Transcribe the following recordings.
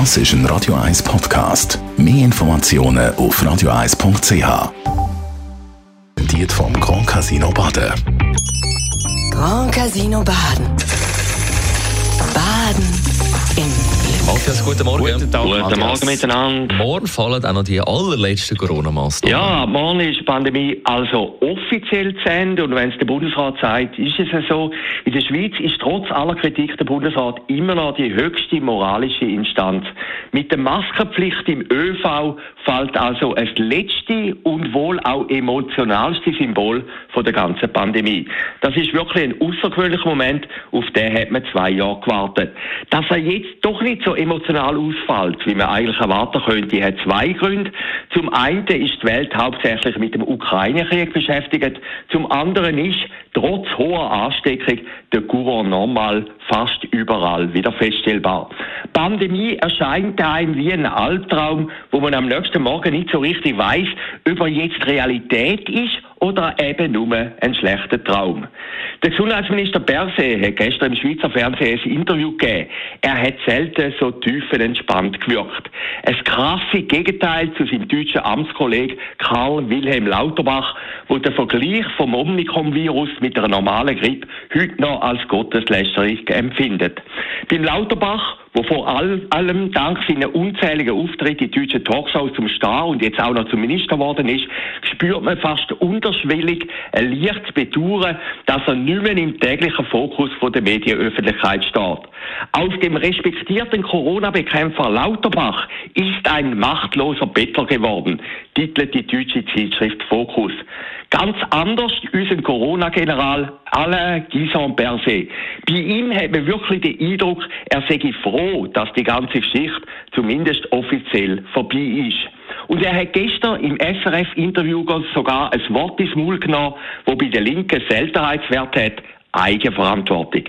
Das ist ein Radio 1 Podcast. Mehr Informationen auf radio1.ch. Diet vom Grand Casino Baden. Grand Casino Baden. Baden. Matthias, guten Morgen. Guten Tag. Matthias. Guten Morgen miteinander. Morgen fallen auch noch die allerletzten Corona-Massnahmen. Ja, morgen ist die Pandemie also offiziell zu Ende und wenn es der Bundesrat sagt, ist es ja so. In der Schweiz ist trotz aller Kritik der Bundesrat immer noch die höchste moralische Instanz. Mit der Maskenpflicht im ÖV fällt also das letzte und wohl auch emotionalste Symbol von der ganzen Pandemie. Das ist wirklich ein außergewöhnlicher Moment, auf den hat man zwei Jahre gewartet. Dass er jetzt doch nicht so emotional ausfällt, wie man eigentlich erwarten könnte, hat zwei Gründe. Zum einen ist die Welt hauptsächlich mit dem Ukraine-Krieg beschäftigt. Zum anderen ist, trotz hoher Ansteckung, der Courant normal fast überall wieder feststellbar. Pandemie erscheint einem wie ein Albtraum, wo man am nächsten Morgen nicht so richtig weiß, ob er jetzt Realität ist oder eben nur ein schlechter Traum. Der Gesundheitsminister Berset hat gestern im Schweizer Fernsehen ein Interview gegeben. Er hat selten so tiefenentspannt gewirkt. Ein krasse Gegenteil zu seinem deutschen Amtskollegen Karl Wilhelm Lauterbach, wo der Vergleich vom Omikron-Virus mit einer normalen Grippe heute noch als Gotteslästerung empfindet. Beim Lauterbach wo vor allem dank seiner unzähligen Auftritte in deutschen Talkshows zum Star und jetzt auch noch zum Minister geworden ist, spürt man fast unterschwellig ein leichtes Bedauern, dass er nicht mehr im täglichen Fokus von der Medienöffentlichkeit steht. Aus dem respektierten Corona-Bekämpfer Lauterbach ist ein machtloser Bettler geworden, titelt die deutsche Zeitschrift Fokus. Ganz anders unser Corona-General Alain Berset. Bei ihm hat man wirklich den Eindruck, er sei froh, dass die ganze Geschichte zumindest offiziell vorbei ist. Und er hat gestern im SRF-Interview sogar ein Wort ins Maul genommen, wo bei der Linken Seltenheitswert hat, Eigenverantwortung.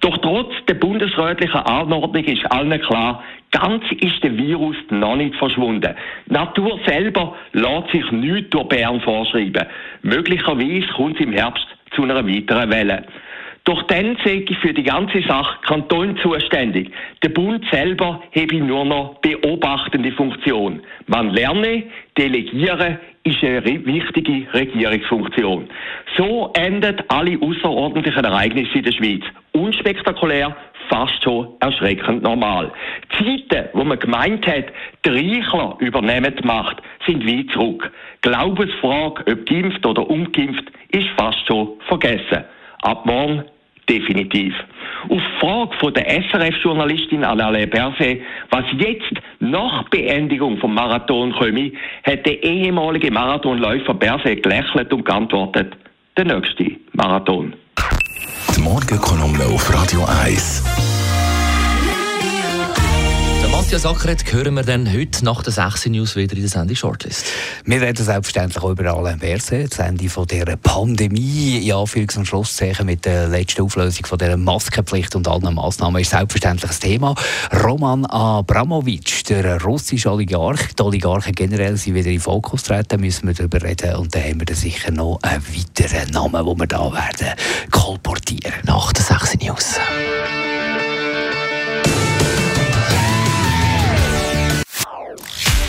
Doch trotz der bundesrätlichen Anordnung ist allen klar, ganz ist der Virus noch nicht verschwunden. Die Natur selber lässt sich nichts durch Bern vorschreiben. Möglicherweise kommt es im Herbst zu einer weiteren Welle. Doch dann sehe ich für die ganze Sache Kanton zuständig. Der Bund selber habe nur noch beobachtende Funktion. Man lerne, delegiere ist eine wichtige Regierungsfunktion. So endet alle außerordentlichen Ereignisse in der Schweiz. Unspektakulär, fast schon erschreckend normal. Zeiten, wo man gemeint hat, die Reichler übernehmen die Macht, sind weit zurück. Glaubensfrage, ob geimpft oder ungeimpft, ist fast schon vergessen. Ab morgen definitiv. Auf Frage von der SRF-Journalistin Alain Berset, was jetzt nach Beendigung vom Marathon komme, hat der ehemalige Marathonläufer Berset gelächelt und geantwortet, der nächste Marathon. Die Morgenkolumne auf Radio 1. Matthias Ackeret hören wir dann heute nach der 6 News wieder in der Sendung Shortlist. Wir reden selbstverständlich auch über Alain Berset, das Ende von dieser Pandemie, in Anführungs- und Schlusszeichen mit der letzten Auflösung von dieser Maskenpflicht und allen Massnahmen ist selbstverständlich ein Thema. Roman Abramovic, der russische Oligarch, die Oligarchen generell sind wieder in Fokus treten, müssen wir darüber reden und dann haben wir dann sicher noch einen weiteren Namen, den wir da werden